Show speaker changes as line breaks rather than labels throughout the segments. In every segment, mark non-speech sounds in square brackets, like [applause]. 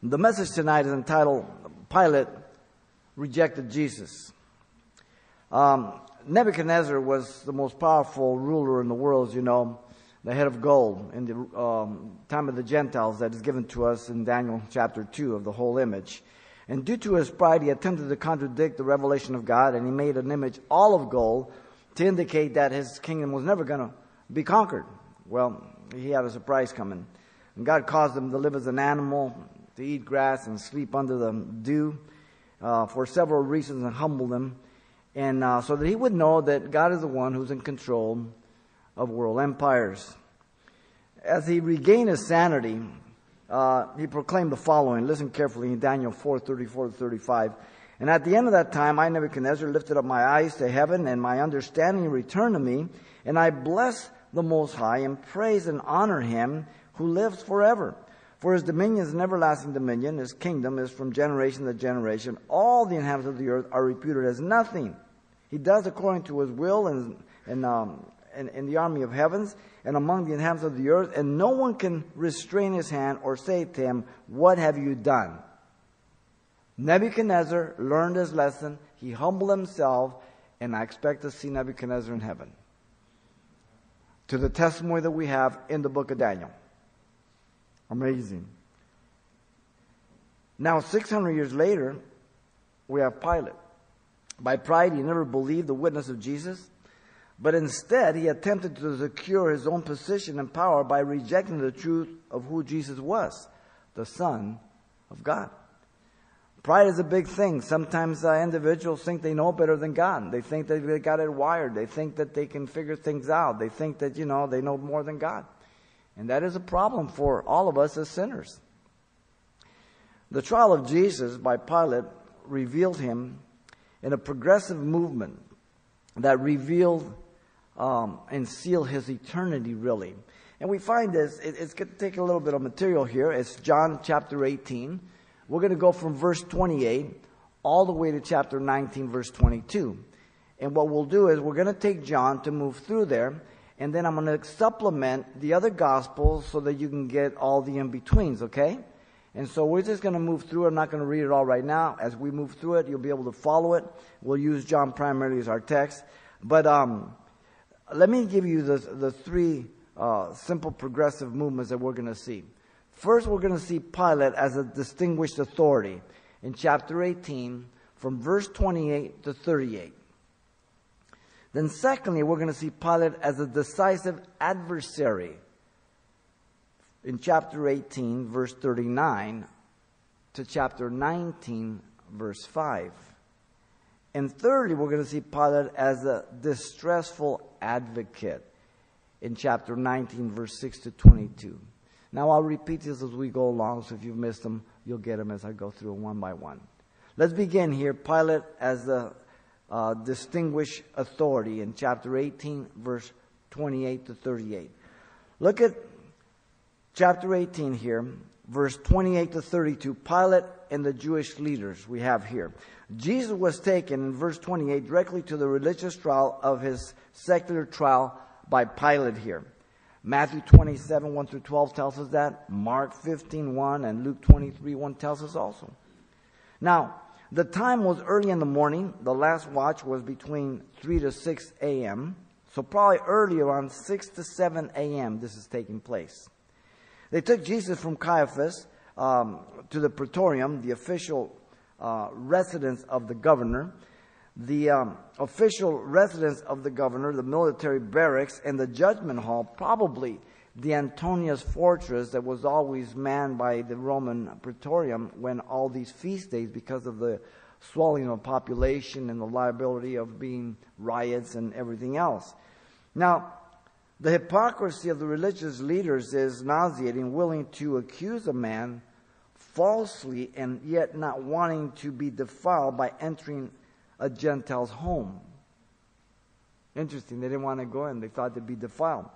The message tonight is entitled Pilate Rejected Jesus. Um, Nebuchadnezzar was the most powerful ruler in the world, you know, the head of gold in the um, time of the Gentiles that is given to us in Daniel chapter 2 of the whole image. And due to his pride, he attempted to contradict the revelation of God, and he made an image all of gold to indicate that his kingdom was never going to be conquered. Well, he had a surprise coming. And God caused him to live as an animal, to eat grass and sleep under the dew uh, for several reasons and humble them. And uh, so that he would know that God is the one who's in control of world empires. As he regained his sanity, uh, he proclaimed the following. Listen carefully in Daniel 4 34 to 35. And at the end of that time, I, Nebuchadnezzar, lifted up my eyes to heaven, and my understanding returned to me, and I blessed the Most High, and praise and honor him who lives forever. For his dominion is an everlasting dominion, his kingdom is from generation to generation. All the inhabitants of the earth are reputed as nothing. He does according to his will um, in, in the army of heavens and among the inhabitants of the earth, and no one can restrain his hand or say to him, What have you done? Nebuchadnezzar learned his lesson. He humbled himself, and I expect to see Nebuchadnezzar in heaven. To the testimony that we have in the book of Daniel. Amazing. Now, 600 years later, we have Pilate. By pride, he never believed the witness of Jesus. But instead, he attempted to secure his own position and power by rejecting the truth of who Jesus was, the Son of God. Pride is a big thing. Sometimes uh, individuals think they know better than God. They think that they got it wired. They think that they can figure things out. They think that, you know, they know more than God. And that is a problem for all of us as sinners. The trial of Jesus by Pilate revealed him in a progressive movement that revealed um, and seal his eternity, really. And we find this, it, it's going to take a little bit of material here. It's John chapter 18. We're going to go from verse 28 all the way to chapter 19, verse 22. And what we'll do is we're going to take John to move through there, and then I'm going to supplement the other gospels so that you can get all the in betweens, okay? And so we're just going to move through. I'm not going to read it all right now. As we move through it, you'll be able to follow it. We'll use John primarily as our text. But um, let me give you the, the three uh, simple progressive movements that we're going to see. First, we're going to see Pilate as a distinguished authority in chapter 18 from verse 28 to 38. Then, secondly, we're going to see Pilate as a decisive adversary in chapter 18, verse 39 to chapter 19, verse 5. And thirdly, we're going to see Pilate as a distressful advocate in chapter 19, verse 6 to 22. Now, I'll repeat this as we go along, so if you've missed them, you'll get them as I go through them one by one. Let's begin here. Pilate as the uh, distinguished authority in chapter 18, verse 28 to 38. Look at chapter 18 here, verse 28 to 32. Pilate and the Jewish leaders we have here. Jesus was taken in verse 28 directly to the religious trial of his secular trial by Pilate here. Matthew 27, 1 through 12 tells us that. Mark 15, 1 and Luke 23, 1 tells us also. Now, the time was early in the morning. The last watch was between 3 to 6 a.m. So probably early around 6 to 7 a.m. this is taking place. They took Jesus from Caiaphas um, to the praetorium, the official uh, residence of the governor, the um, official residence of the governor, the military barracks, and the judgment hall, probably the Antonius fortress that was always manned by the Roman praetorium when all these feast days, because of the swelling of population and the liability of being riots and everything else. Now, the hypocrisy of the religious leaders is nauseating, willing to accuse a man falsely and yet not wanting to be defiled by entering a Gentile's home. Interesting, they didn't want to go in, they thought they'd be defiled.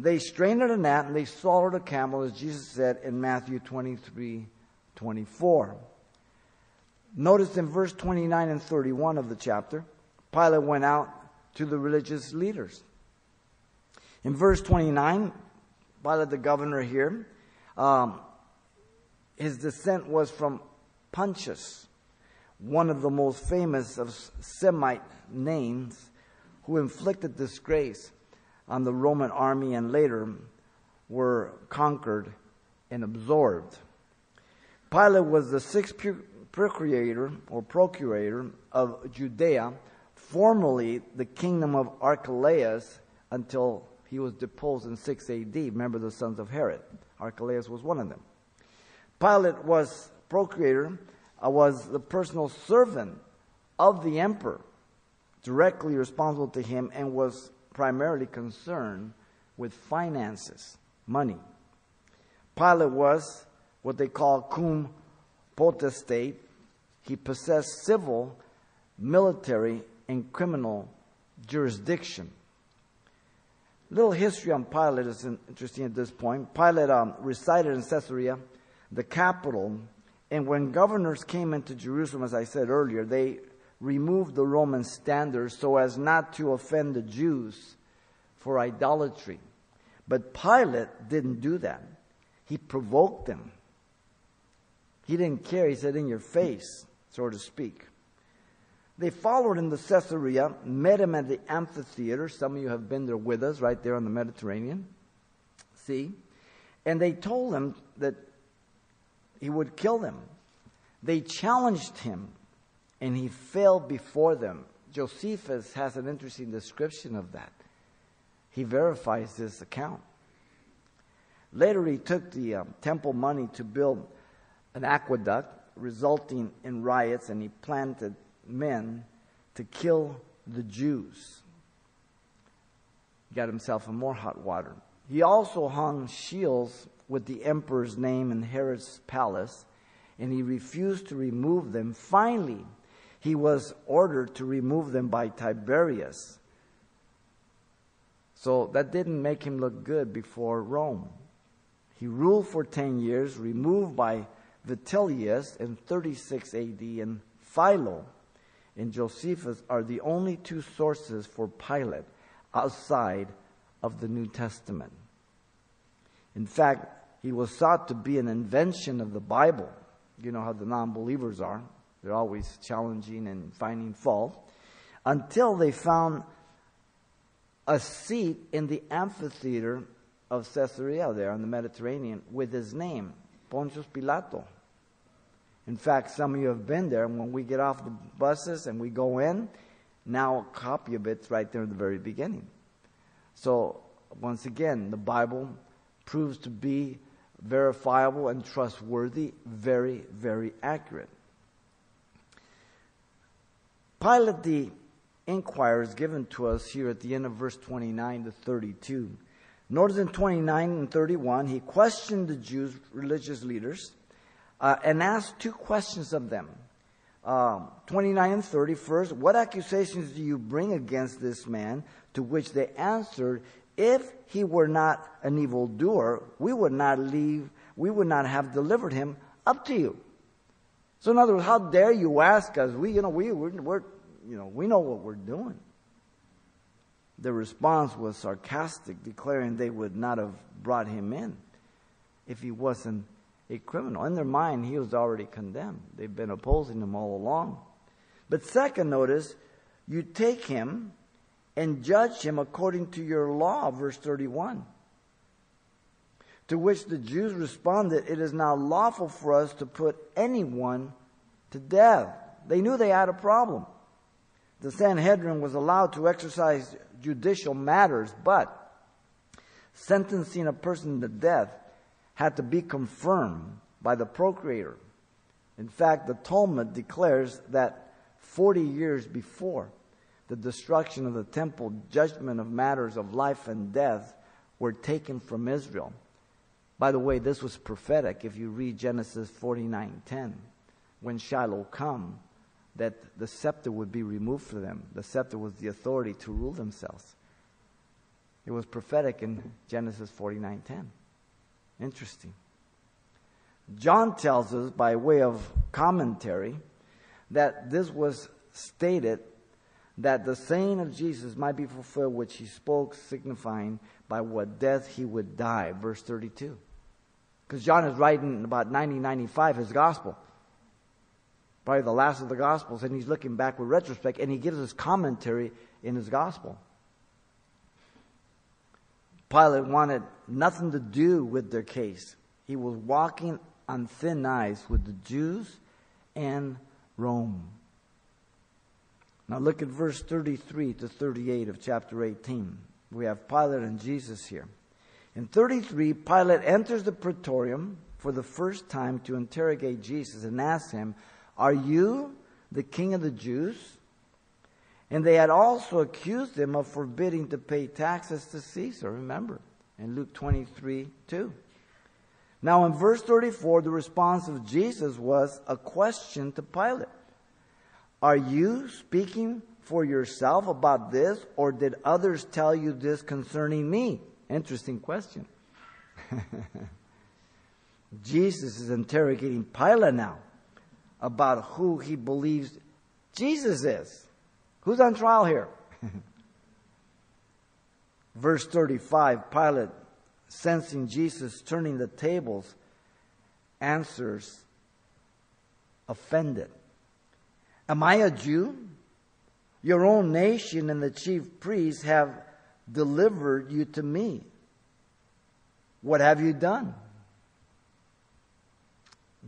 They strained at a gnat and they swallowed a camel, as Jesus said in Matthew 23 24. Notice in verse 29 and 31 of the chapter, Pilate went out to the religious leaders. In verse 29, Pilate, the governor here, um, His descent was from Pontius, one of the most famous of Samnite names, who inflicted disgrace on the Roman army and later were conquered and absorbed. Pilate was the sixth procurator or procurator of Judea, formerly the kingdom of Archelaus, until he was deposed in 6 AD. Remember the sons of Herod. Archelaus was one of them. Pilate was procurator, uh, was the personal servant of the emperor, directly responsible to him, and was primarily concerned with finances, money. Pilate was what they call cum potestate. He possessed civil, military, and criminal jurisdiction. Little history on Pilate is interesting at this point. Pilate um, resided in Caesarea, the capital, and when governors came into Jerusalem, as I said earlier, they removed the Roman standards so as not to offend the Jews for idolatry. But Pilate didn't do that. He provoked them. He didn't care. He said, in your face, so to speak. They followed him to Caesarea, met him at the amphitheater. Some of you have been there with us, right there on the Mediterranean. See? And they told him that he would kill them. They challenged him, and he fell before them. Josephus has an interesting description of that. He verifies this account. Later, he took the um, temple money to build an aqueduct, resulting in riots, and he planted men to kill the Jews. He got himself in more hot water. He also hung shields with the emperor's name in Herod's palace, and he refused to remove them. Finally, he was ordered to remove them by Tiberius. So that didn't make him look good before Rome. He ruled for 10 years, removed by Vitellius in 36 AD, and Philo and Josephus are the only two sources for Pilate outside of the New Testament. In fact, he was thought to be an invention of the Bible. You know how the non believers are, they're always challenging and finding fault. Until they found a seat in the amphitheater of Caesarea there on the Mediterranean with his name, Pontius Pilato. In fact, some of you have been there. When we get off the buses and we go in, now a copy of it's right there at the very beginning. So, once again, the Bible proves to be verifiable and trustworthy, very, very accurate. Pilate the inquirer is given to us here at the end of verse 29 to 32. Notice in 29 and 31, he questioned the Jews, religious leaders, uh, and asked two questions of them. Um, 29 and 30 first, what accusations do you bring against this man? To which they answered, if he were not an evildoer, we would not leave, we would not have delivered him up to you. So in other words, how dare you ask us? We, you know, we, we're, we're you know, we know what we're doing. The response was sarcastic, declaring they would not have brought him in if he wasn't a criminal. In their mind, he was already condemned. They've been opposing him all along. But second, notice, you take him and judge him according to your law, verse 31. To which the Jews responded, It is now lawful for us to put anyone to death. They knew they had a problem. The Sanhedrin was allowed to exercise judicial matters, but sentencing a person to death had to be confirmed by the procurator. In fact, the Talmud declares that 40 years before the destruction of the temple, judgment of matters of life and death were taken from Israel. By the way, this was prophetic if you read Genesis 49:10, when Shiloh come, that the scepter would be removed from them. The scepter was the authority to rule themselves. It was prophetic in Genesis 49:10. Interesting. John tells us, by way of commentary, that this was stated that the saying of Jesus might be fulfilled, which he spoke, signifying by what death he would die. Verse 32. Because John is writing about 9095 his gospel. Probably the last of the gospels, and he's looking back with retrospect, and he gives us commentary in his gospel. Pilate wanted nothing to do with their case. He was walking on thin ice with the Jews and Rome. Now look at verse 33 to 38 of chapter 18. We have Pilate and Jesus here. In 33, Pilate enters the praetorium for the first time to interrogate Jesus and asks him, Are you the king of the Jews? And they had also accused him of forbidding to pay taxes to Caesar, remember, in Luke 23 2. Now, in verse 34, the response of Jesus was a question to Pilate Are you speaking for yourself about this, or did others tell you this concerning me? Interesting question. [laughs] Jesus is interrogating Pilate now about who he believes Jesus is. Who's on trial here? [laughs] Verse 35 Pilate sensing Jesus turning the tables, answers offended. Am I a Jew? Your own nation and the chief priests have delivered you to me. What have you done?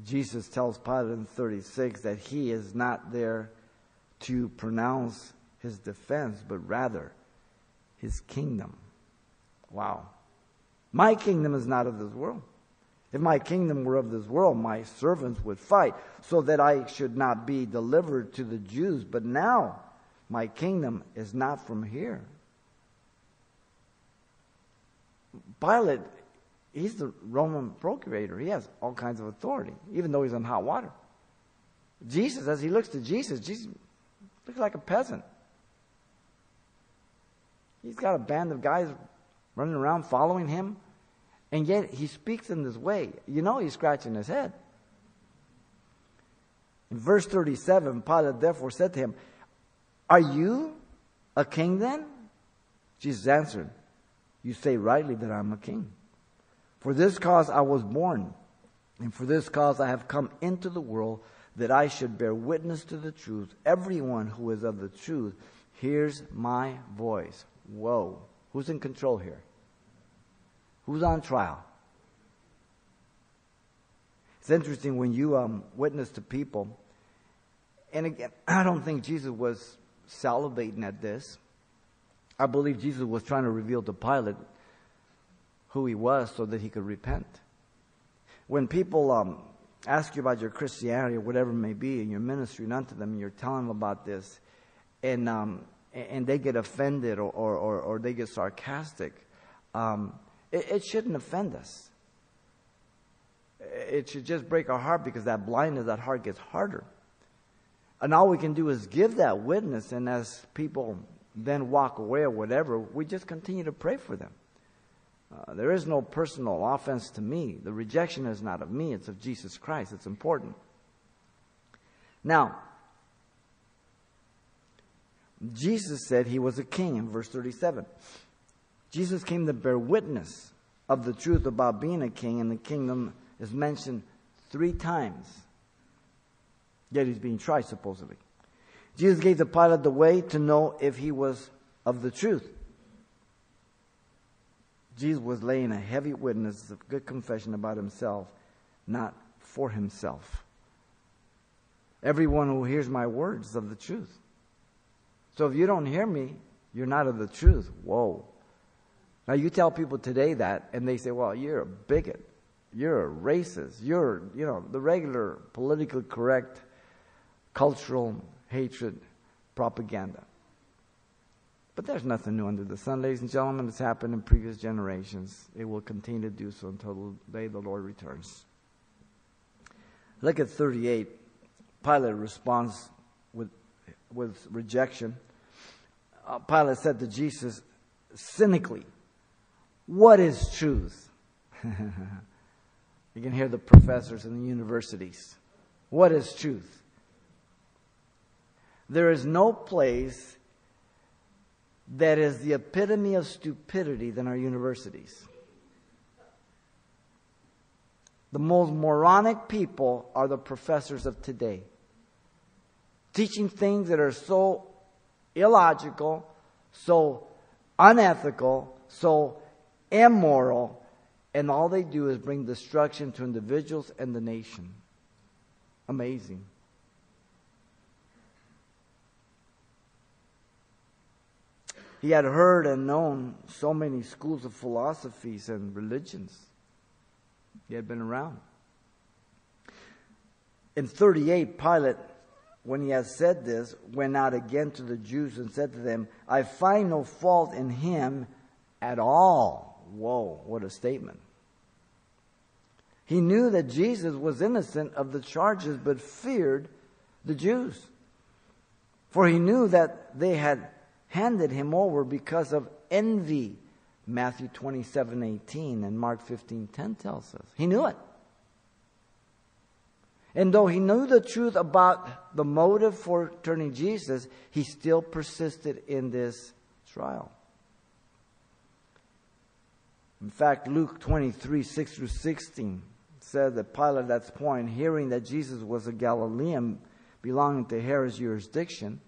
Jesus tells Pilate in 36 that he is not there to pronounce his defense, but rather his kingdom. Wow. My kingdom is not of this world. If my kingdom were of this world, my servants would fight so that I should not be delivered to the Jews. But now my kingdom is not from here. Pilate, he's the Roman procurator. He has all kinds of authority, even though he's in hot water. Jesus, as he looks to Jesus, Jesus looks like a peasant. He's got a band of guys running around following him. And yet he speaks in this way. You know he's scratching his head. In verse 37, Pilate therefore said to him, Are you a king then? Jesus answered, You say rightly that I'm a king. For this cause I was born, and for this cause I have come into the world, that I should bear witness to the truth. Everyone who is of the truth hears my voice. Whoa. Who's in control here? Who's on trial? It's interesting when you um, witness to people, and again, [clears throat] I don't think Jesus was salivating at this. I believe Jesus was trying to reveal to Pilate who he was so that he could repent. When people um, ask you about your Christianity or whatever it may be, and you're ministering unto them, and you're telling them about this, and um, and they get offended or, or, or, they get sarcastic, um, it, it, shouldn't offend us. It should just break our heart because that blindness, that heart gets harder. And all we can do is give that witness, and as people then walk away or whatever, we just continue to pray for them. Uh, there is no personal offense to me. The rejection is not of me, it's of Jesus Christ. It's important. Now, Jesus said he was a king in verse 37. Jesus came to bear witness of the truth about being a king, and the kingdom is mentioned three times. Yet he's being tried, supposedly. Jesus gave the Pilate the way to know if he was of the truth. Jesus was laying a heavy witness of good confession about himself, not for himself. Everyone who hears my words of the truth. So if you don't hear me, you're not of the truth. Whoa. Now you tell people today that, and they say, well, you're a bigot. You're a racist. You're, you know, the regular politically correct cultural hatred propaganda. But there's nothing new under the sun, ladies and gentlemen. It's happened in previous generations. It will continue to do so until the day the Lord returns. Look at 38. Pilate responds with, with rejection uh, Pilate said to Jesus cynically, What is truth? [laughs] you can hear the professors in the universities. What is truth? There is no place that is the epitome of stupidity than our universities. The most moronic people are the professors of today. Teaching things that are so illogical, so unethical, so immoral, and all they do is bring destruction to individuals and the nation. Amazing. He had heard and known so many schools of philosophies and religions. He had been around. In 38, Pilate, when he had said this, went out again to the Jews and said to them, I find no fault in him at all. Whoa, what a statement. He knew that Jesus was innocent of the charges, but feared the Jews. For he knew that they had handed him over because of envy. Matthew 27 18 and Mark 15 10 tells us. He knew it. And though he knew the truth about the motive for turning Jesus, he still persisted in this trial. In fact, Luke 23 6 through 16 said that Pilate at that point, hearing that Jesus was a Galilean belonging to Herod's jurisdiction,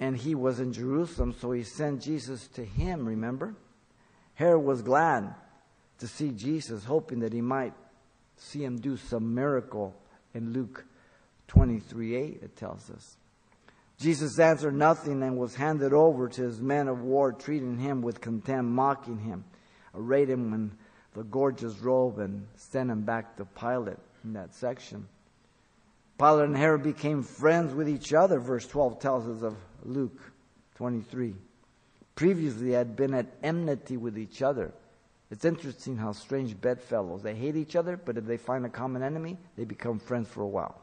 and he was in Jerusalem, so he sent Jesus to him, remember? Herod was glad to see Jesus, hoping that he might see him do some miracle in Luke 23 8, it tells us. Jesus answered nothing and was handed over to his men of war, treating him with contempt, mocking him, arrayed him in the gorgeous robe, and sent him back to Pilate in that section. Pilate and Herod became friends with each other, verse 12 tells us of Luke 23. Previously, had been at enmity with each other. It's interesting how strange bedfellows. They hate each other, but if they find a common enemy, they become friends for a while.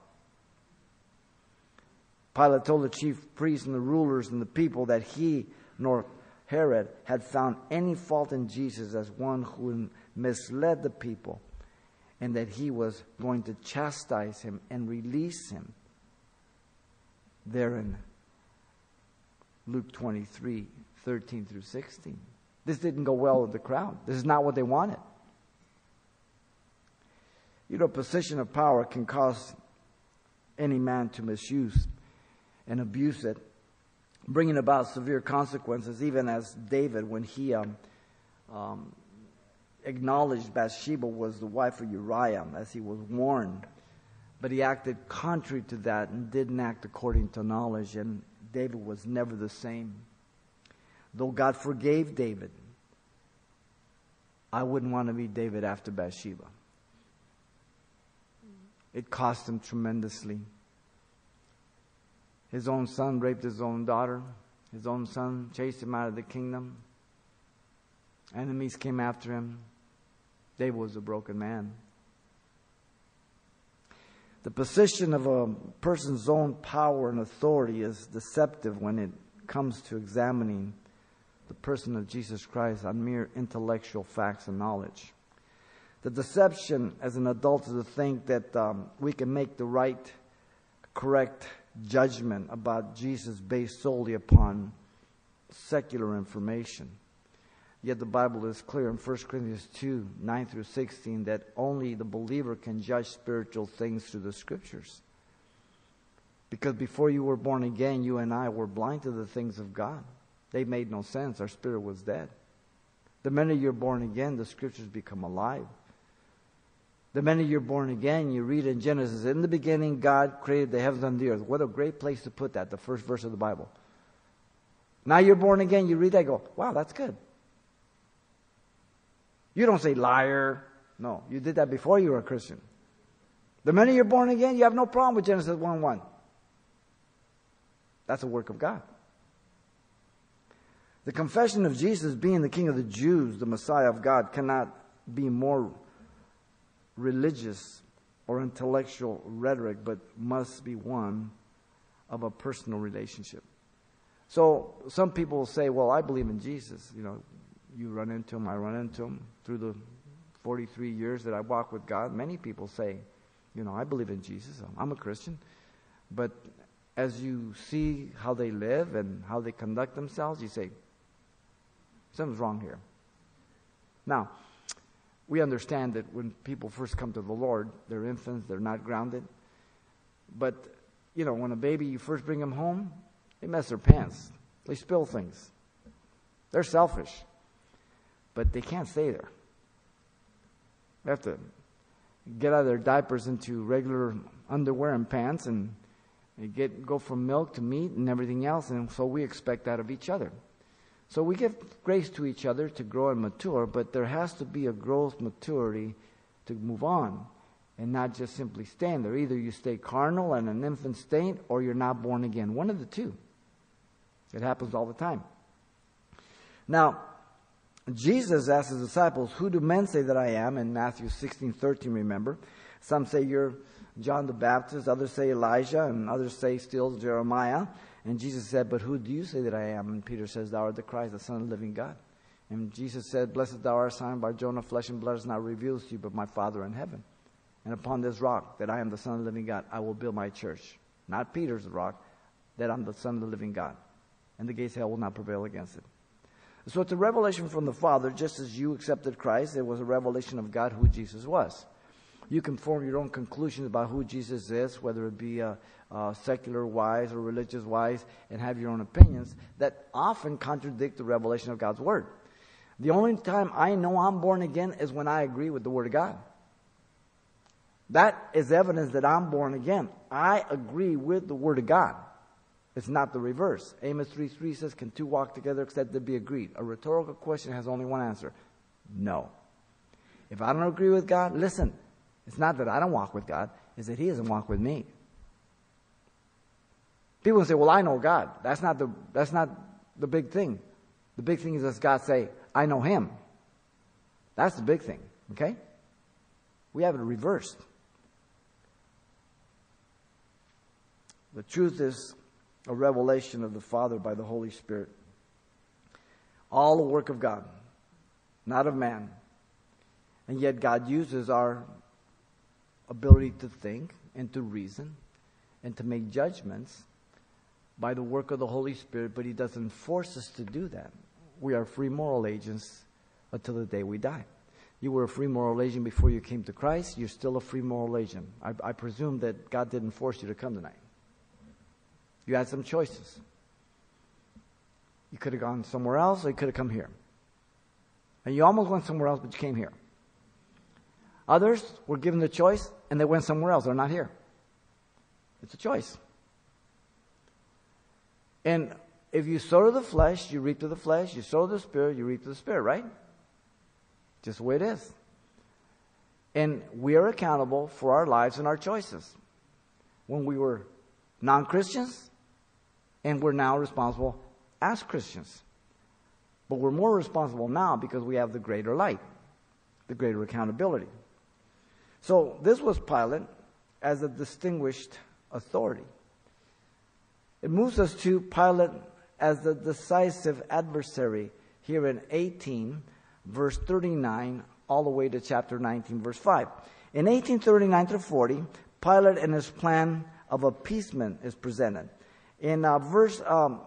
Pilate told the chief priests and the rulers and the people that he nor Herod had found any fault in Jesus as one who misled the people, and that he was going to chastise him and release him. Therein Luke 23, 13 through 16. This didn't go well with the crowd. This is not what they wanted. You know, position of power can cause any man to misuse and abuse it, bringing about severe consequences, even as David, when he um, um, acknowledged Bathsheba was the wife of Uriah, as he was warned. But he acted contrary to that and didn't act according to knowledge. And David was never the same. Though God forgave David, I wouldn't want to be David after Bathsheba. It cost him tremendously. His own son raped his own daughter. His own son chased him out of the kingdom. Enemies came after him. David was a broken man. The position of a person's own power and authority is deceptive when it comes to examining the person of Jesus Christ on mere intellectual facts and knowledge. The deception as an adult is to think that um, we can make the right, correct judgment about Jesus based solely upon secular information. Yet the Bible is clear in 1 Corinthians 2 9 through 16 that only the believer can judge spiritual things through the scriptures. Because before you were born again, you and I were blind to the things of God. They made no sense. Our spirit was dead. The minute you're born again, the scriptures become alive. The minute you're born again, you read in Genesis, in the beginning, God created the heavens and the earth. What a great place to put that, the first verse of the Bible. Now you're born again, you read that, go, wow, that's good. You don't say liar. No, you did that before you were a Christian. The minute you're born again, you have no problem with Genesis 1 1. That's a work of God. The confession of Jesus being the King of the Jews, the Messiah of God, cannot be more religious or intellectual rhetoric, but must be one of a personal relationship. So some people will say, well, I believe in Jesus. You know, you run into them, I run into them through the 43 years that I walk with God. Many people say, you know, I believe in Jesus. I'm a Christian. But as you see how they live and how they conduct themselves, you say, something's wrong here. Now, we understand that when people first come to the Lord, they're infants, they're not grounded. But, you know, when a baby, you first bring them home, they mess their pants, they spill things. They're selfish, but they can't stay there. They have to get out of their diapers into regular underwear and pants and get go from milk to meat and everything else and so we expect that of each other. So we give grace to each other to grow and mature but there has to be a growth maturity to move on and not just simply stand there. Either you stay carnal and an infant state or you're not born again. One of the two. It happens all the time. Now Jesus asked his disciples, Who do men say that I am? In Matthew 16 13, remember. Some say you're John the Baptist, others say Elijah, and others say still Jeremiah. And Jesus said, But who do you say that I am? And Peter says, Thou art the Christ, the Son of the living God. And Jesus said, Blessed thou art, Simon Bar-Jonah, flesh and blood has not revealed to you, but my Father in heaven. And upon this rock, that I am the Son of the living God, I will build my church. Not Peter's rock, that I'm the Son of the living God. And the gates of hell will not prevail against it. So it's a revelation from the Father, just as you accepted Christ, it was a revelation of God who Jesus was. You can form your own conclusions about who Jesus is, whether it be uh, uh, secular wise or religious wise, and have your own opinions that often contradict the revelation of God's Word. The only time I know I'm born again is when I agree with the Word of God. That is evidence that I'm born again. I agree with the Word of God. It's not the reverse. Amos 3 3 says, Can two walk together except they be agreed? A rhetorical question has only one answer no. If I don't agree with God, listen, it's not that I don't walk with God, it's that He doesn't walk with me. People say, Well, I know God. That's not the, that's not the big thing. The big thing is, does God say, I know Him? That's the big thing, okay? We have it reversed. The truth is, a revelation of the Father by the Holy Spirit. All the work of God, not of man. And yet God uses our ability to think and to reason and to make judgments by the work of the Holy Spirit, but He doesn't force us to do that. We are free moral agents until the day we die. You were a free moral agent before you came to Christ. You're still a free moral agent. I, I presume that God didn't force you to come tonight. You had some choices. You could have gone somewhere else or you could have come here. And you almost went somewhere else, but you came here. Others were given the choice and they went somewhere else. They're not here. It's a choice. And if you sow to the flesh, you reap to the flesh. You sow to the spirit, you reap to the spirit, right? Just the way it is. And we are accountable for our lives and our choices. When we were non Christians, and we're now responsible as Christians. But we're more responsible now because we have the greater light, the greater accountability. So this was Pilate as a distinguished authority. It moves us to Pilate as the decisive adversary here in 18, verse 39, all the way to chapter 19, verse 5. In 1839 through 40, Pilate and his plan of appeasement is presented. In uh, verse um,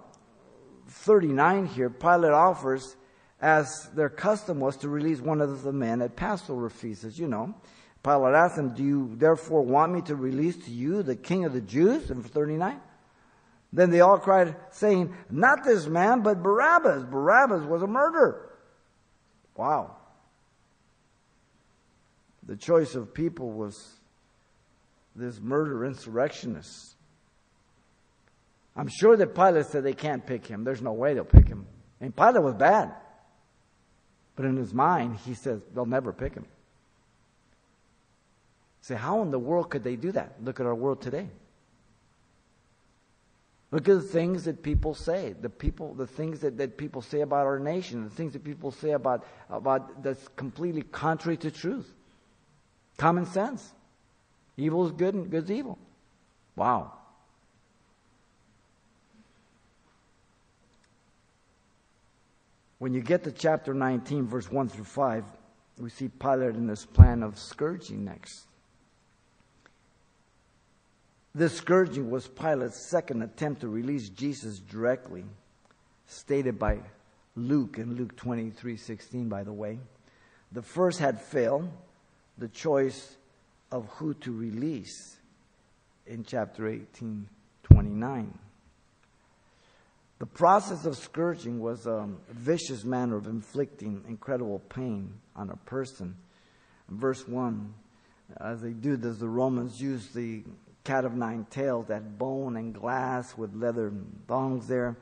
39 here, Pilate offers, as their custom was, to release one of the men at Passover feast, as you know. Pilate asked him, Do you therefore want me to release to you the king of the Jews? In verse 39. Then they all cried, saying, Not this man, but Barabbas. Barabbas was a murderer. Wow. The choice of people was this murder insurrectionist. I'm sure that Pilate said they can't pick him. There's no way they'll pick him. And Pilate was bad. But in his mind, he says they'll never pick him. Say, how in the world could they do that? Look at our world today. Look at the things that people say, the people, the things that, that people say about our nation, the things that people say about, about that's completely contrary to truth. Common sense. Evil is good and good is evil. Wow. When you get to chapter 19, verse 1 through 5, we see Pilate in this plan of scourging next. This scourging was Pilate's second attempt to release Jesus directly, stated by Luke in Luke 23 16, by the way. The first had failed, the choice of who to release in chapter 18, 29. The process of scourging was a vicious manner of inflicting incredible pain on a person. verse 1, as they do this, the Romans used the cat of nine tails, that bone and glass with leather thongs there.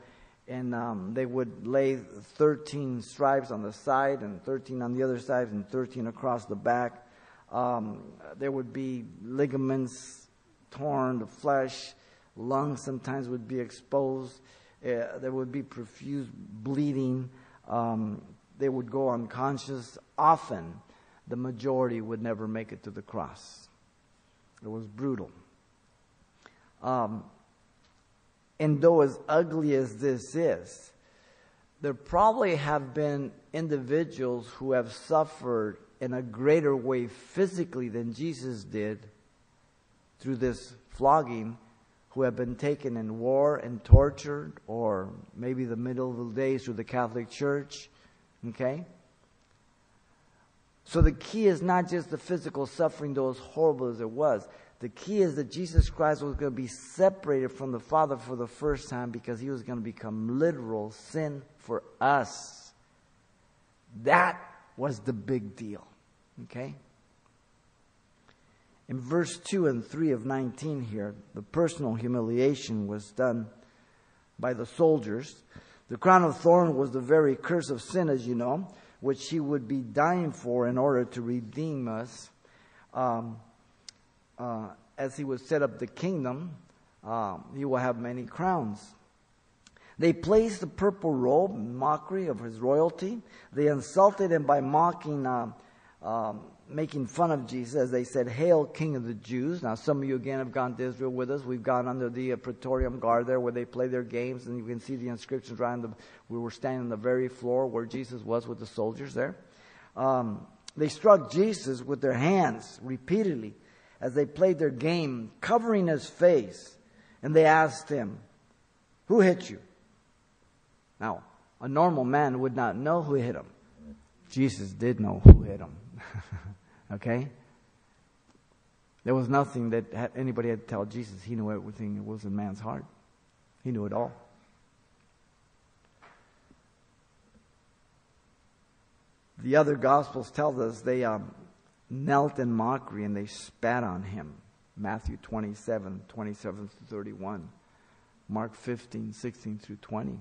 And um, they would lay 13 stripes on the side and 13 on the other side and 13 across the back. Um, there would be ligaments torn, the flesh, lungs sometimes would be exposed. Uh, there would be profuse bleeding. Um, they would go unconscious. Often, the majority would never make it to the cross. It was brutal. Um, and though as ugly as this is, there probably have been individuals who have suffered in a greater way physically than Jesus did through this flogging who have been taken in war and tortured, or maybe the the days through the Catholic Church. Okay? So the key is not just the physical suffering, though as horrible as it was. The key is that Jesus Christ was going to be separated from the Father for the first time because he was going to become literal sin for us. That was the big deal. Okay? In verse 2 and 3 of 19 here, the personal humiliation was done by the soldiers. The crown of thorns was the very curse of sin, as you know, which he would be dying for in order to redeem us. Um, uh, as he would set up the kingdom, um, he will have many crowns. They placed the purple robe in mockery of his royalty. They insulted him by mocking uh, um, making fun of Jesus as they said, Hail, King of the Jews. Now, some of you again have gone to Israel with us. We've gone under the uh, Praetorium Guard there where they play their games, and you can see the inscriptions around the. We were standing on the very floor where Jesus was with the soldiers there. Um, they struck Jesus with their hands repeatedly as they played their game, covering his face, and they asked him, Who hit you? Now, a normal man would not know who hit him. Jesus did know who hit him. [laughs] Okay? There was nothing that anybody had to tell Jesus. He knew everything that was in man's heart. He knew it all. The other Gospels tell us they um, knelt in mockery and they spat on him. Matthew 27, 27 to 31. Mark 15, 16 through 20.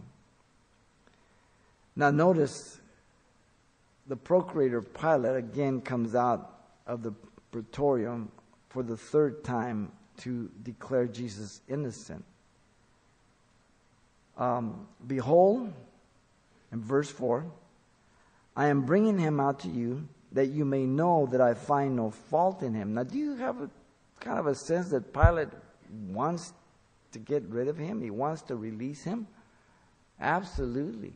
Now notice the procurator Pilate again comes out of the praetorium for the third time to declare Jesus innocent. Um, Behold, in verse 4, I am bringing him out to you that you may know that I find no fault in him. Now, do you have a kind of a sense that Pilate wants to get rid of him? He wants to release him? Absolutely.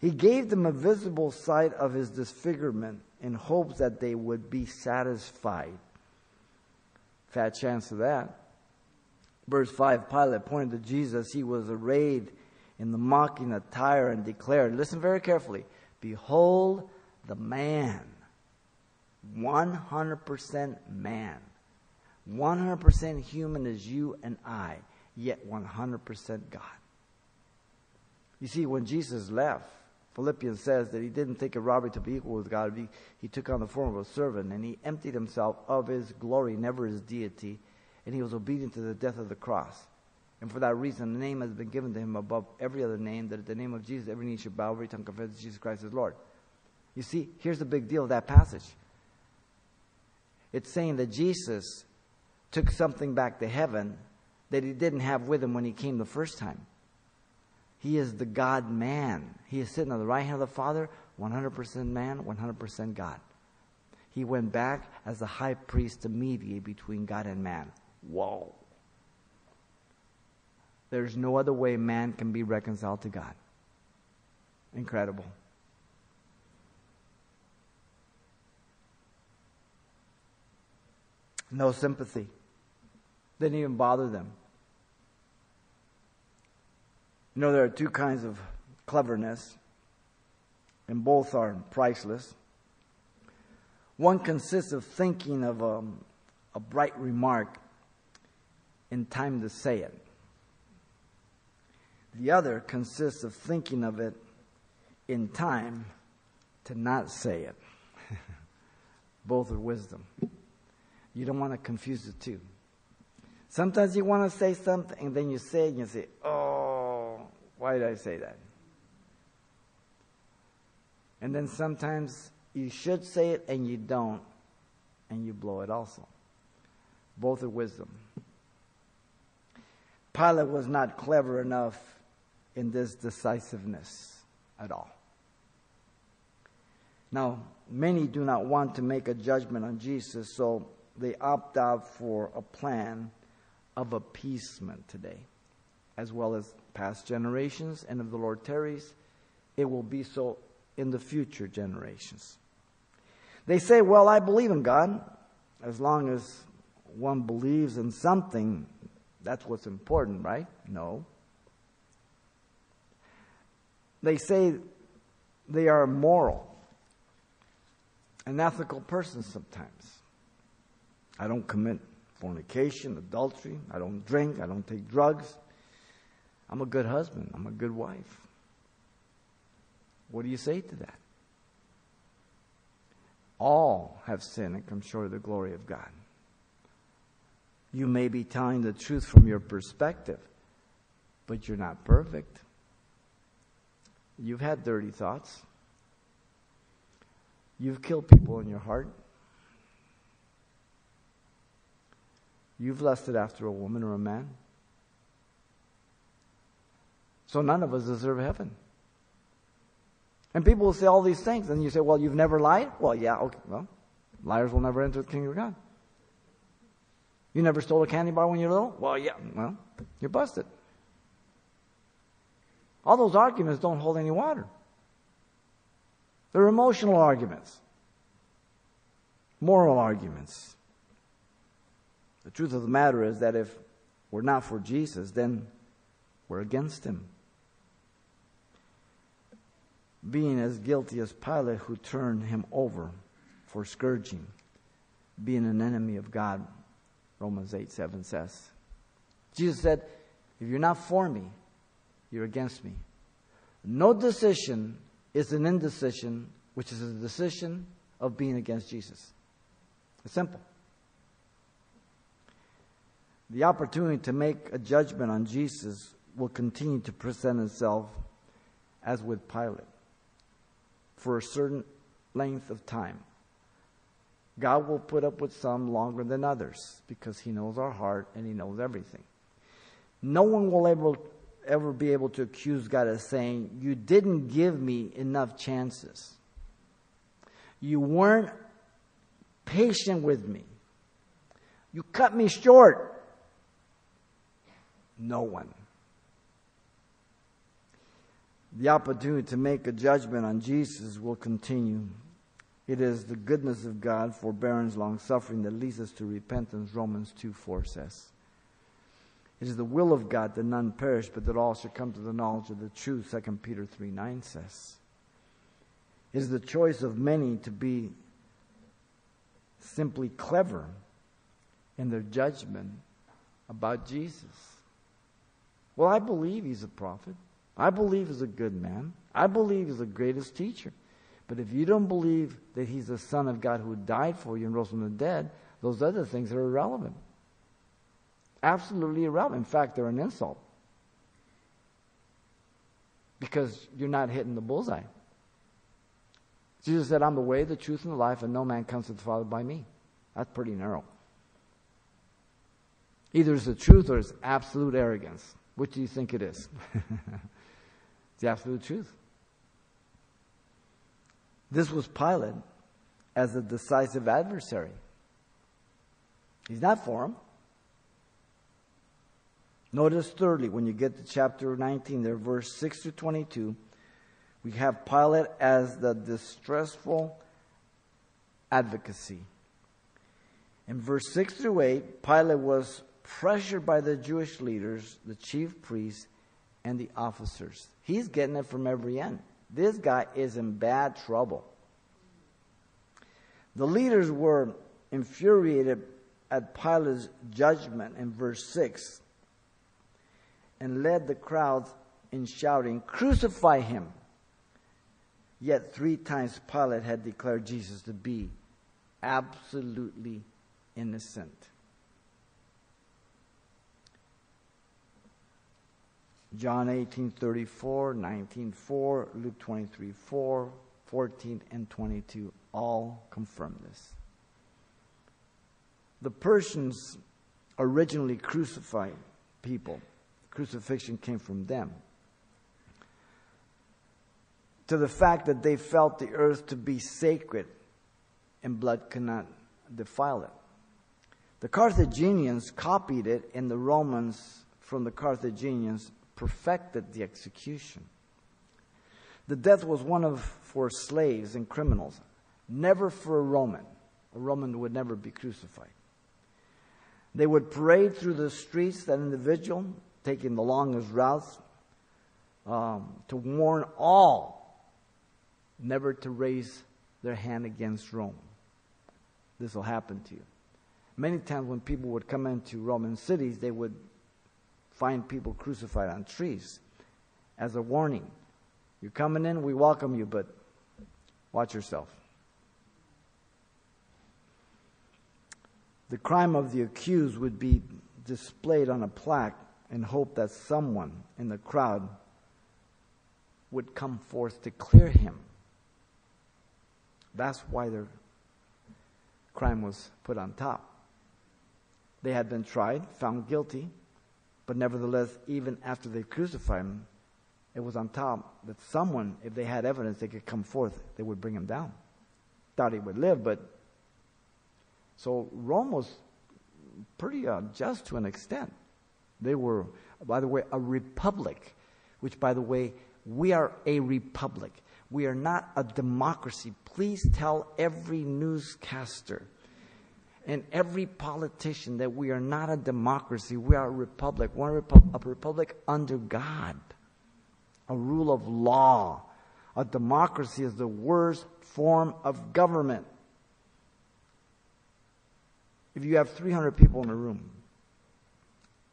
He gave them a visible sight of his disfigurement in hopes that they would be satisfied. Fat chance of that. Verse 5 Pilate pointed to Jesus. He was arrayed in the mocking attire and declared, Listen very carefully, Behold the man. 100% man. 100% human as you and I, yet 100% God. You see, when Jesus left, Philippians says that he didn't think of robbery to be equal with God. He, he took on the form of a servant and he emptied himself of his glory, never his deity, and he was obedient to the death of the cross. And for that reason, the name has been given to him above every other name, that at the name of Jesus, every knee should bow, every tongue confess that Jesus Christ is Lord. You see, here's the big deal of that passage. It's saying that Jesus took something back to heaven that he didn't have with him when he came the first time. He is the God man. He is sitting on the right hand of the Father, 100% man, 100% God. He went back as the high priest to mediate between God and man. Whoa. There's no other way man can be reconciled to God. Incredible. No sympathy. Didn't even bother them. You know, there are two kinds of cleverness. and both are priceless. One consists of thinking of a, a bright remark in time to say it. The other consists of thinking of it in time to not say it. [laughs] Both are wisdom. You don't want to confuse the two. Sometimes you want to say something and then you say it and you say, oh, why did I say that? And then sometimes you should say it and you don't, and you blow it also. Both are wisdom. Pilate was not clever enough in this decisiveness at all. Now, many do not want to make a judgment on Jesus, so they opt out for a plan of appeasement today, as well as past generations. And if the Lord tarries, it will be so in the future generations. They say, Well, I believe in God. As long as one believes in something, that's what's important, right? No. They say they are moral, an ethical person sometimes. I don't commit fornication, adultery, I don't drink, I don't take drugs. I'm a good husband, I'm a good wife. What do you say to that? All have sinned and come short of the glory of God. You may be telling the truth from your perspective, but you're not perfect. You've had dirty thoughts. You've killed people in your heart. You've lusted after a woman or a man. So none of us deserve heaven. And people will say all these things, and you say, Well, you've never lied? Well, yeah, okay. Well, liars will never enter the kingdom of God. You never stole a candy bar when you were little? Well, yeah. Well, you're busted. All those arguments don't hold any water. They're emotional arguments, moral arguments. The truth of the matter is that if we're not for Jesus, then we're against him. Being as guilty as Pilate, who turned him over for scourging, being an enemy of God, Romans 8 7 says. Jesus said, If you're not for me, you're against me. No decision is an indecision, which is a decision of being against Jesus. It's simple. The opportunity to make a judgment on Jesus will continue to present itself as with Pilate for a certain length of time. God will put up with some longer than others because He knows our heart and He knows everything. No one will ever, ever be able to accuse God of saying, You didn't give me enough chances. You weren't patient with me. You cut me short. No one. The opportunity to make a judgment on Jesus will continue it is the goodness of God, forbearance, long suffering that leads us to repentance, Romans 2 4 says. It is the will of God that none perish, but that all should come to the knowledge of the truth, 2 Peter 3 9 says. It is the choice of many to be simply clever in their judgment about Jesus. Well, I believe he's a prophet. I believe he's a good man. I believe he's the greatest teacher. But if you don't believe that he's the Son of God who died for you and rose from the dead, those other things are irrelevant. Absolutely irrelevant. In fact, they're an insult. Because you're not hitting the bullseye. Jesus said, I'm the way, the truth, and the life, and no man comes to the Father by me. That's pretty narrow. Either it's the truth or it's absolute arrogance. Which do you think it is? [laughs] the absolute truth. This was Pilate as a decisive adversary. He's not for him. Notice thirdly, when you get to chapter 19, there, verse 6 to 22, we have Pilate as the distressful advocacy. In verse 6 through 8, Pilate was pressured by the Jewish leaders, the chief priests, and the officers. He's getting it from every end. This guy is in bad trouble. The leaders were infuriated at Pilate's judgment in verse 6 and led the crowds in shouting, Crucify him! Yet three times Pilate had declared Jesus to be absolutely innocent. John 18, 34, 19, 4, Luke 23, 4, 14, and 22 all confirm this. The Persians originally crucified people. Crucifixion came from them. To the fact that they felt the earth to be sacred and blood cannot defile it. The Carthaginians copied it, and the Romans from the Carthaginians perfected the execution. The death was one of for slaves and criminals, never for a Roman. A Roman would never be crucified. They would parade through the streets, that individual, taking the longest routes, um, to warn all never to raise their hand against Rome. This will happen to you. Many times when people would come into Roman cities, they would find people crucified on trees as a warning. You're coming in, we welcome you, but watch yourself. The crime of the accused would be displayed on a plaque in hope that someone in the crowd would come forth to clear him. That's why their crime was put on top. They had been tried, found guilty, but nevertheless, even after they crucified him, it was on top that someone, if they had evidence, they could come forth, they would bring him down. Thought he would live, but so Rome was pretty uh, just to an extent. They were, by the way, a republic, which, by the way, we are a republic. We are not a democracy. Please tell every newscaster and every politician that we are not a democracy, we are a republic. A, repu- a republic under God, a rule of law. A democracy is the worst form of government. If you have 300 people in a room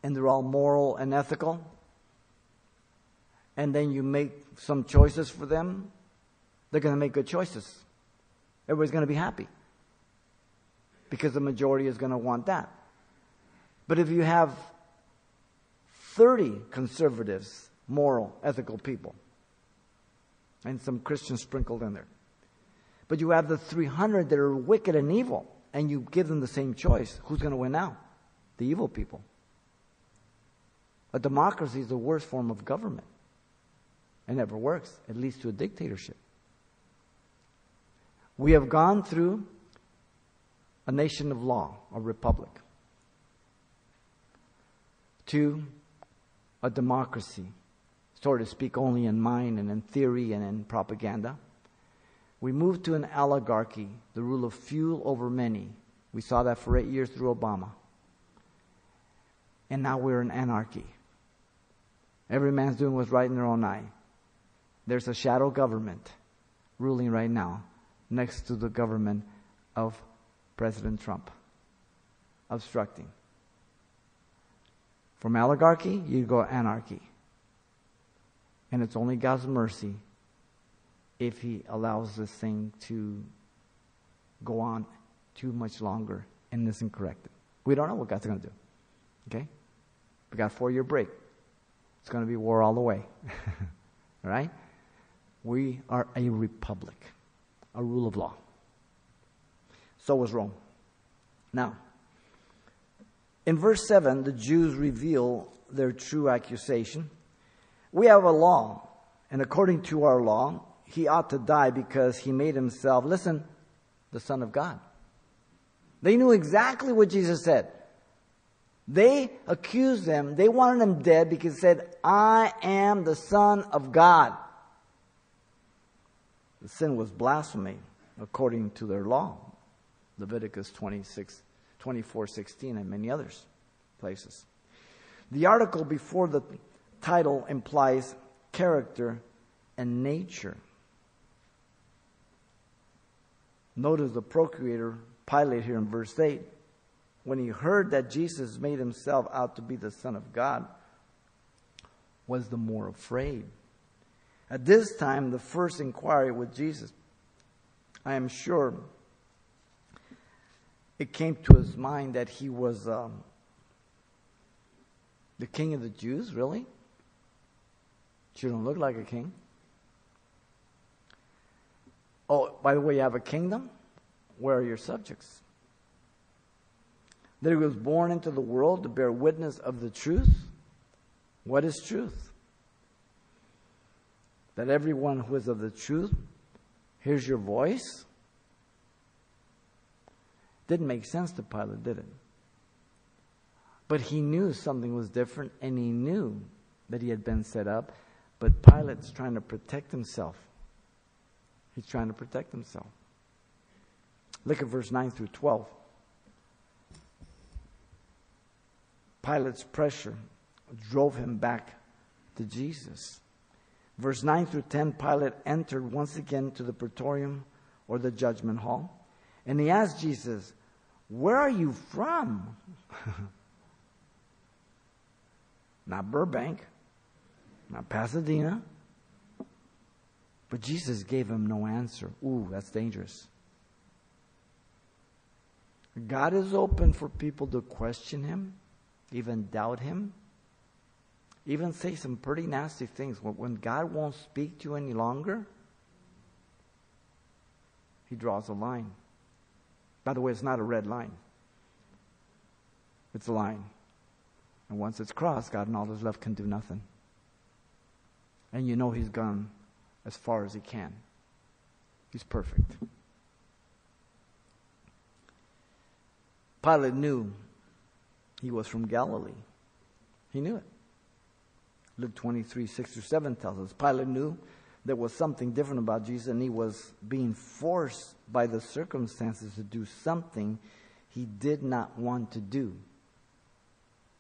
and they're all moral and ethical, and then you make some choices for them, they're going to make good choices. Everybody's going to be happy because the majority is going to want that. But if you have 30 conservatives, moral, ethical people, and some Christians sprinkled in there, but you have the 300 that are wicked and evil, and you give them the same choice, who's going to win out? The evil people. A democracy is the worst form of government. It never works. It leads to a dictatorship. We have gone through a nation of law, a republic, to a democracy, so to speak, only in mind and in theory and in propaganda. We moved to an oligarchy, the rule of few over many. We saw that for eight years through Obama. And now we're in anarchy. Every man's doing what's right in their own eye. There's a shadow government ruling right now next to the government of President Trump obstructing. From oligarchy, you go anarchy. And it's only God's mercy if He allows this thing to go on too much longer and isn't corrected. We don't know what God's going to do. Okay? We got a four year break. It's going to be war all the way. [laughs] all right? We are a republic, a rule of law. So was Rome. Now, in verse 7, the Jews reveal their true accusation. We have a law, and according to our law, he ought to die because he made himself, listen, the Son of God. They knew exactly what Jesus said. They accused them, they wanted him dead because he said, I am the Son of God. The sin was blasphemy according to their law. Leviticus 24:16 and many others places. The article before the title implies character and nature. Notice the procurator, Pilate, here in verse 8. When he heard that Jesus made himself out to be the Son of God, was the more afraid. At this time, the first inquiry with Jesus, I am sure, it came to his mind that he was um, the king of the Jews, really? You don't look like a king. Oh, by the way, you have a kingdom? Where are your subjects? That he was born into the world to bear witness of the truth. What is truth? That everyone who is of the truth hears your voice? Didn't make sense to Pilate, did it? But he knew something was different and he knew that he had been set up. But Pilate's trying to protect himself. He's trying to protect himself. Look at verse 9 through 12. Pilate's pressure drove him back to Jesus. Verse 9 through 10 Pilate entered once again to the praetorium or the judgment hall, and he asked Jesus, Where are you from? [laughs] not Burbank, not Pasadena. But Jesus gave him no answer. Ooh, that's dangerous. God is open for people to question him, even doubt him, even say some pretty nasty things. When God won't speak to you any longer, he draws a line. By the way, it's not a red line, it's a line. And once it's crossed, God and all his love can do nothing. And you know He's gone as far as He can. He's perfect. Pilate knew he was from Galilee. He knew it. Luke 23, 6 through 7 tells us Pilate knew there was something different about Jesus, and he was being forced by the circumstances to do something he did not want to do.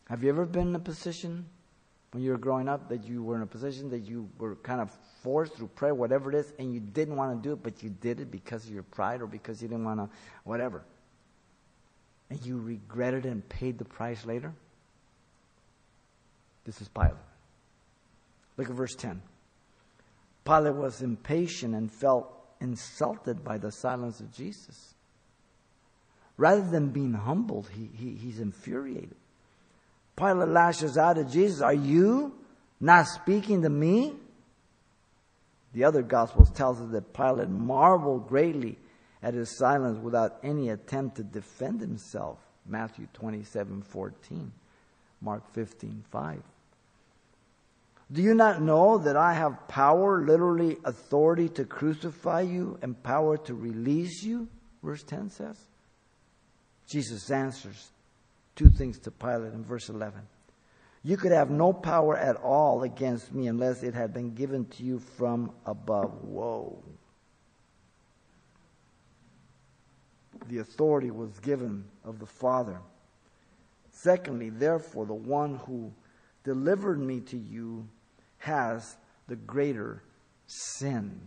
Have you ever been in a position when you were growing up that you were in a position that you were kind of forced through prayer, whatever it is, and you didn't want to do it, but you did it because of your pride or because you didn't want to, whatever? And you regretted it and paid the price later? This is Pilate. Look at verse 10. Pilate was impatient and felt insulted by the silence of Jesus. Rather than being humbled, he, he, he's infuriated. Pilate lashes out at Jesus, Are you not speaking to me? The other Gospels tells us that Pilate marveled greatly at his silence without any attempt to defend himself. Matthew 27 14, Mark 15 5. Do you not know that I have power, literally authority to crucify you and power to release you? Verse 10 says. Jesus answers, two things to Pilate in verse 11. You could have no power at all against me unless it had been given to you from above. Whoa. The authority was given of the Father. Secondly, therefore, the one who delivered me to you has the greater sin.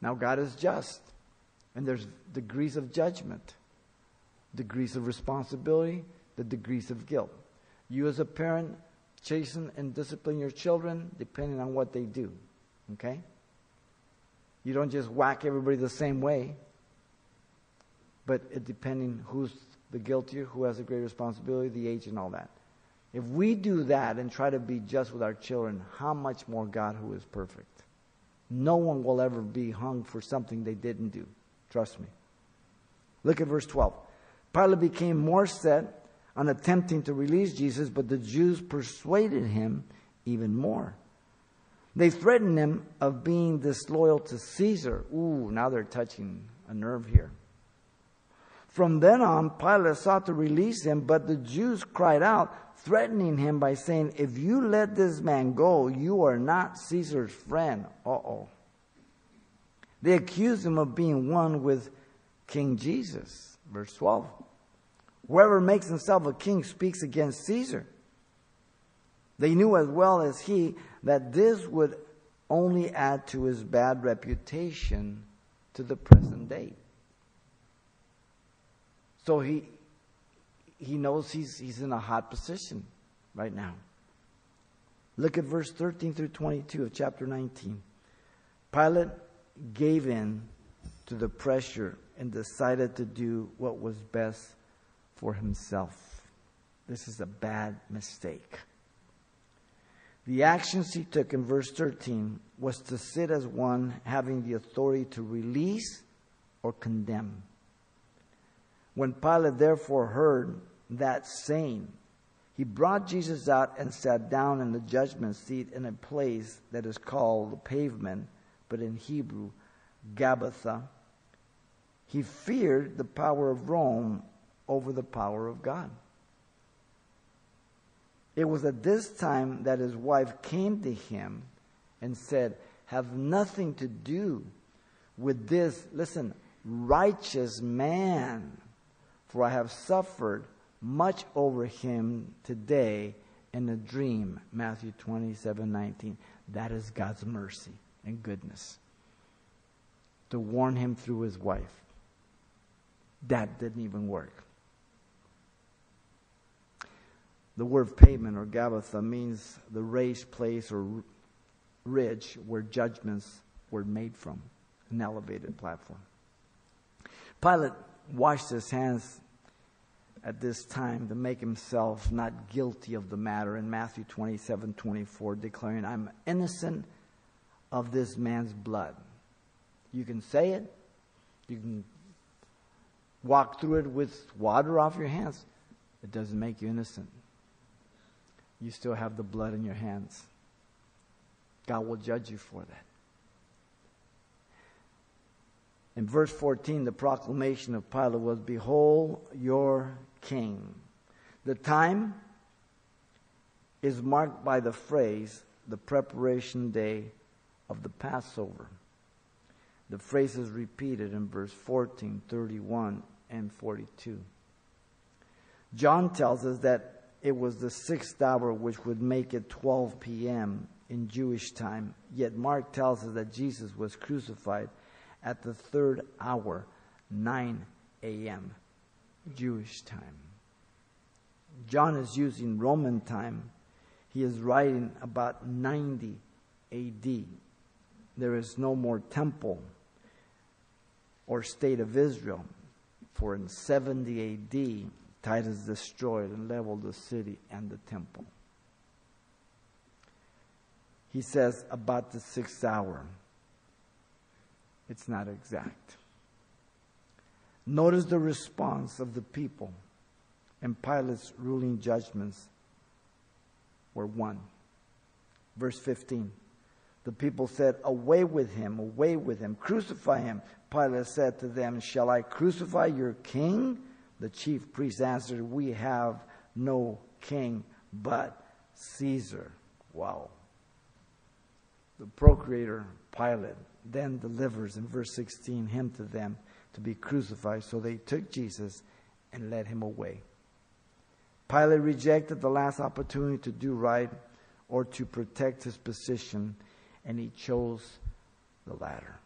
Now, God is just, and there's degrees of judgment degrees of responsibility, the degrees of guilt. You, as a parent, chasten and discipline your children depending on what they do. Okay? You don't just whack everybody the same way, but it depending who's the guiltier, who has a greater responsibility, the age, and all that. If we do that and try to be just with our children, how much more God, who is perfect? No one will ever be hung for something they didn't do. Trust me. Look at verse 12. Pilate became more set on attempting to release Jesus, but the Jews persuaded him even more. They threatened him of being disloyal to Caesar. Ooh, now they're touching a nerve here. From then on, Pilate sought to release him, but the Jews cried out, threatening him by saying, If you let this man go, you are not Caesar's friend. Uh oh. They accused him of being one with King Jesus. Verse 12. Whoever makes himself a king speaks against Caesar. They knew as well as he that this would only add to his bad reputation to the present day. So he, he knows he's, he's in a hot position right now. Look at verse 13 through 22 of chapter 19. Pilate gave in to the pressure and decided to do what was best for himself. This is a bad mistake. The actions he took in verse 13 was to sit as one having the authority to release or condemn. When Pilate therefore heard that saying, he brought Jesus out and sat down in the judgment seat in a place that is called the pavement, but in Hebrew, Gabbatha. He feared the power of Rome over the power of God. It was at this time that his wife came to him and said, Have nothing to do with this, listen, righteous man, for I have suffered much over him today in a dream. Matthew 27 19. That is God's mercy and goodness. To warn him through his wife. That didn't even work. The word pavement or Gabbatha means the raised place or ridge where judgments were made from, an elevated platform. Pilate washed his hands at this time to make himself not guilty of the matter in Matthew 27 24, declaring, I'm innocent of this man's blood. You can say it, you can walk through it with water off your hands. It doesn't make you innocent. You still have the blood in your hands. God will judge you for that. In verse 14, the proclamation of Pilate was Behold your king. The time is marked by the phrase, the preparation day of the Passover. The phrase is repeated in verse 14, 31, and 42. John tells us that it was the sixth hour which would make it 12 p.m. in Jewish time. Yet Mark tells us that Jesus was crucified at the third hour, 9 a.m. Jewish time. John is using Roman time. He is writing about 90 AD. There is no more temple or state of Israel. For in 70 AD, Titus destroyed and leveled the city and the temple. He says about the sixth hour. It's not exact. Notice the response of the people and Pilate's ruling judgments were one. Verse 15. The people said, Away with him, away with him, crucify him. Pilate said to them, Shall I crucify your king? The chief priests answered, We have no king but Caesar. Wow. The procurator, Pilate, then delivers in verse 16 him to them to be crucified. So they took Jesus and led him away. Pilate rejected the last opportunity to do right or to protect his position, and he chose the latter.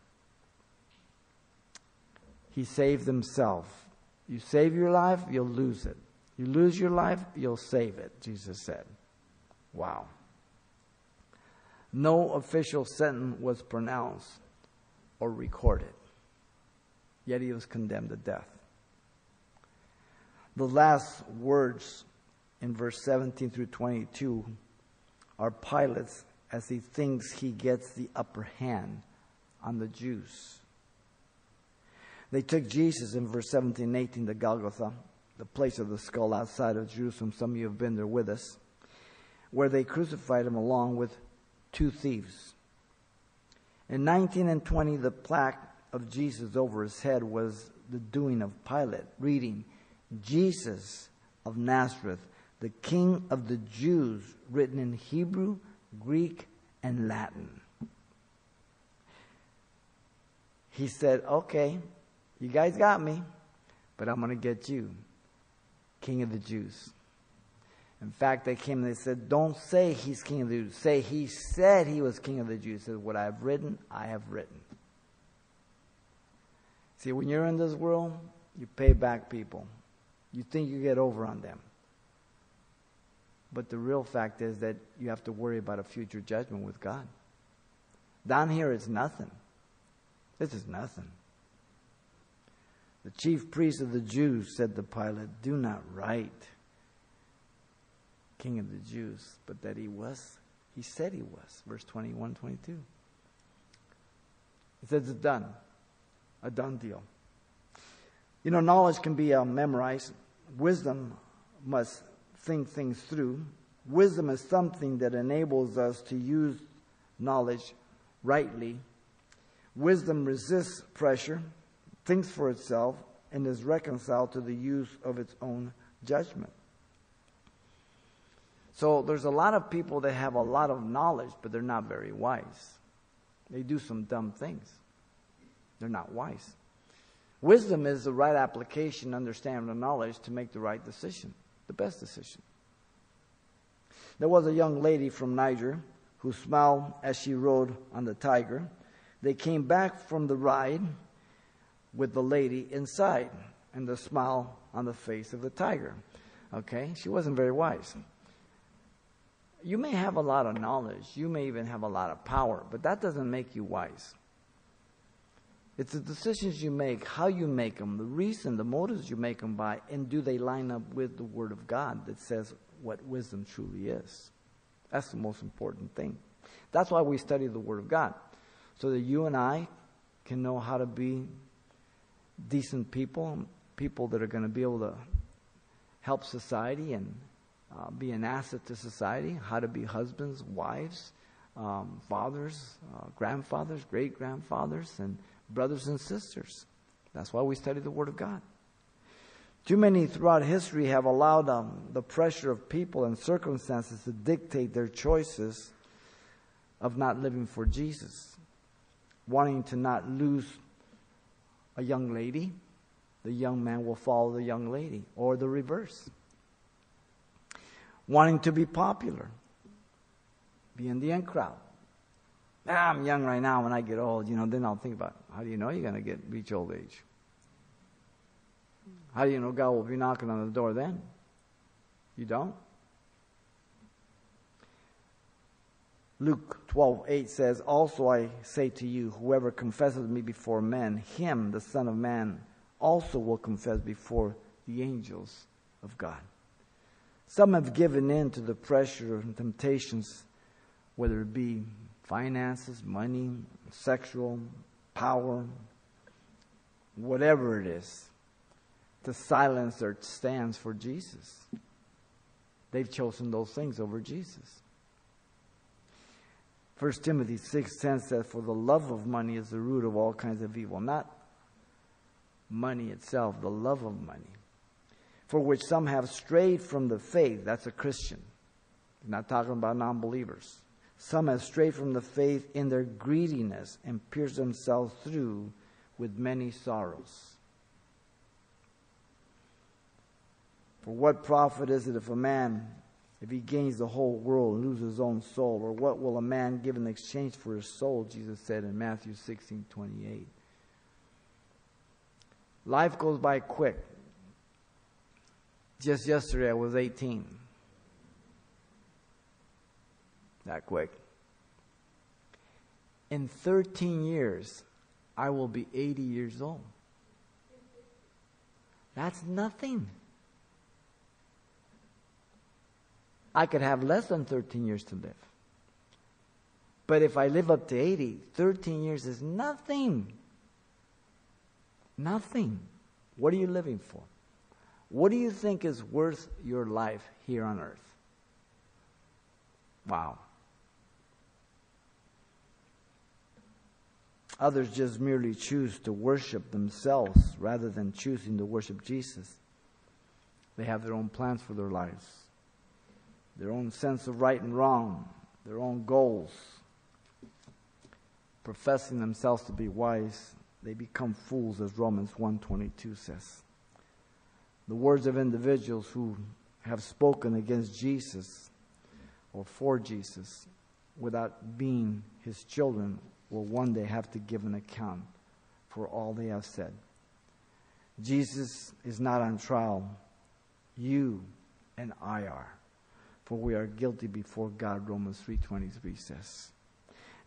He saved himself. You save your life, you'll lose it. You lose your life, you'll save it, Jesus said. Wow. No official sentence was pronounced or recorded, yet he was condemned to death. The last words in verse 17 through 22 are Pilate's as he thinks he gets the upper hand on the Jews. They took Jesus in verse 17 and 18 to Golgotha, the place of the skull outside of Jerusalem. Some of you have been there with us, where they crucified him along with two thieves. In 19 and 20, the plaque of Jesus over his head was the doing of Pilate, reading, Jesus of Nazareth, the King of the Jews, written in Hebrew, Greek, and Latin. He said, Okay, you guys got me, but I'm going to get you, King of the Jews. In fact, they came and they said, Don't say he's King of the Jews. Say he said he was King of the Jews. He said, What I have written, I have written. See, when you're in this world, you pay back people. You think you get over on them. But the real fact is that you have to worry about a future judgment with God. Down here, it's nothing. This is nothing. The chief priest of the Jews said to Pilate, Do not write King of the Jews, but that he was. He said he was. Verse 21 22. It says it's done. A done deal. You know, knowledge can be uh, memorized. Wisdom must think things through. Wisdom is something that enables us to use knowledge rightly. Wisdom resists pressure, thinks for itself, and is reconciled to the use of its own judgment. So there's a lot of people that have a lot of knowledge, but they're not very wise. They do some dumb things. They're not wise. Wisdom is the right application, understanding of knowledge to make the right decision, the best decision. There was a young lady from Niger who smiled as she rode on the tiger. They came back from the ride with the lady inside and the smile on the face of the tiger. Okay? She wasn't very wise. You may have a lot of knowledge, you may even have a lot of power, but that doesn't make you wise. It's the decisions you make, how you make them, the reason, the motives you make them by, and do they line up with the Word of God that says what wisdom truly is? That's the most important thing. That's why we study the Word of God, so that you and I can know how to be decent people, people that are going to be able to help society and uh, be an asset to society, how to be husbands, wives, um, fathers, uh, grandfathers, great grandfathers, and brothers and sisters. That's why we study the Word of God. Too many throughout history have allowed um, the pressure of people and circumstances to dictate their choices of not living for Jesus, wanting to not lose a young lady. The young man will follow the young lady, or the reverse. Wanting to be popular, be in the in crowd. Ah, I'm young right now. When I get old, you know, then I'll think about how do you know you're going to get reach old age? How do you know God will be knocking on the door then? You don't? Luke 12:8 says, "Also I say to you, whoever confesses me before men, him the Son of man also will confess before the angels of God." Some have given in to the pressure and temptations, whether it be finances, money, sexual, power, whatever it is, to silence their stands for Jesus. They've chosen those things over Jesus. 1 Timothy 6 10 says, For the love of money is the root of all kinds of evil. Not money itself, the love of money. For which some have strayed from the faith. That's a Christian. He's not talking about non believers. Some have strayed from the faith in their greediness and pierced themselves through with many sorrows. For what profit is it if a man, if he gains the whole world and loses his own soul? Or what will a man give in exchange for his soul? Jesus said in Matthew 16 28. Life goes by quick. Just yesterday, I was 18. That quick. In 13 years, I will be 80 years old. That's nothing. I could have less than 13 years to live. But if I live up to 80, 13 years is nothing. Nothing. What are you living for? What do you think is worth your life here on earth? Wow. Others just merely choose to worship themselves rather than choosing to worship Jesus. They have their own plans for their lives, their own sense of right and wrong, their own goals. Professing themselves to be wise, they become fools as Romans 1:22 says. The words of individuals who have spoken against Jesus or for Jesus without being his children will one day have to give an account for all they have said. Jesus is not on trial. You and I are. For we are guilty before God, Romans 3.23 says.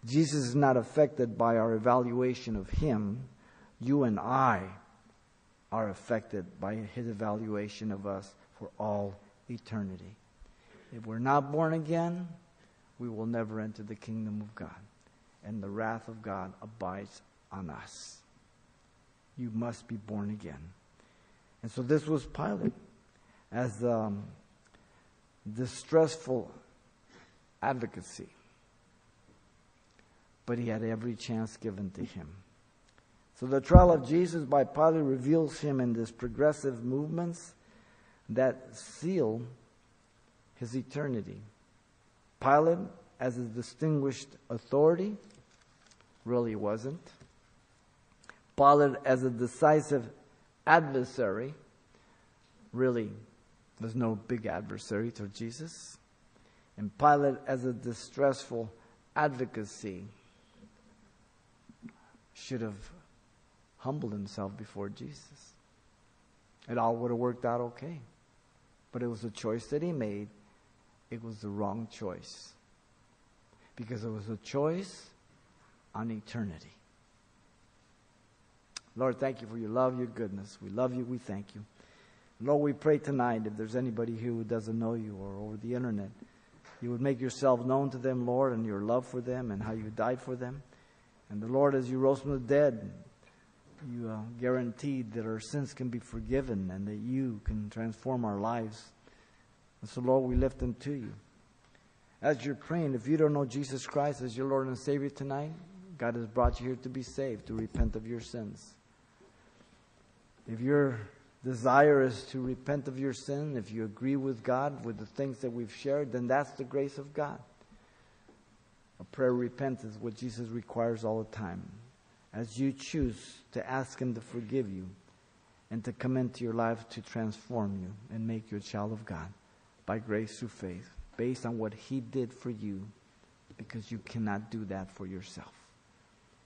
Jesus is not affected by our evaluation of him. You and I are affected by his evaluation of us for all eternity. If we're not born again, we will never enter the kingdom of God. And the wrath of God abides on us. You must be born again. And so this was Pilate as um, distressful advocacy. But he had every chance given to him. So the trial of Jesus by Pilate reveals him in these progressive movements that seal his eternity. Pilate, as a distinguished authority, really wasn't. Pilate, as a decisive adversary, really was no big adversary to Jesus. And Pilate, as a distressful advocacy, should have humbled himself before Jesus. It all would have worked out okay. But it was a choice that he made. It was the wrong choice. Because it was a choice on eternity. Lord, thank you for your love, your goodness. We love you. We thank you. Lord, we pray tonight if there's anybody here who doesn't know you or over the internet, you would make yourself known to them, Lord, and your love for them and how you died for them. And the Lord, as you rose from the dead, you uh, guaranteed that our sins can be forgiven and that you can transform our lives. And so, Lord, we lift them to you. As you're praying, if you don't know Jesus Christ as your Lord and Savior tonight, God has brought you here to be saved, to repent of your sins. If your desire is to repent of your sin, if you agree with God with the things that we've shared, then that's the grace of God. A prayer of repentance, what Jesus requires all the time as you choose to ask Him to forgive you and to come into your life to transform you and make you a child of God by grace through faith, based on what He did for you, because you cannot do that for yourself.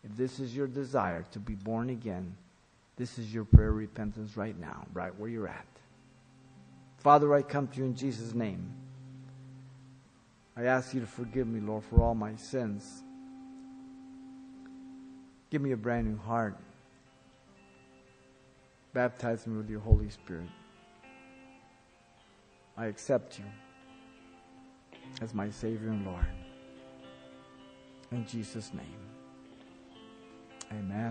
If this is your desire to be born again, this is your prayer repentance right now, right where you're at. Father, I come to you in Jesus' name. I ask you to forgive me, Lord, for all my sins. Give me a brand new heart. Baptize me with your Holy Spirit. I accept you as my Savior and Lord. In Jesus' name. Amen.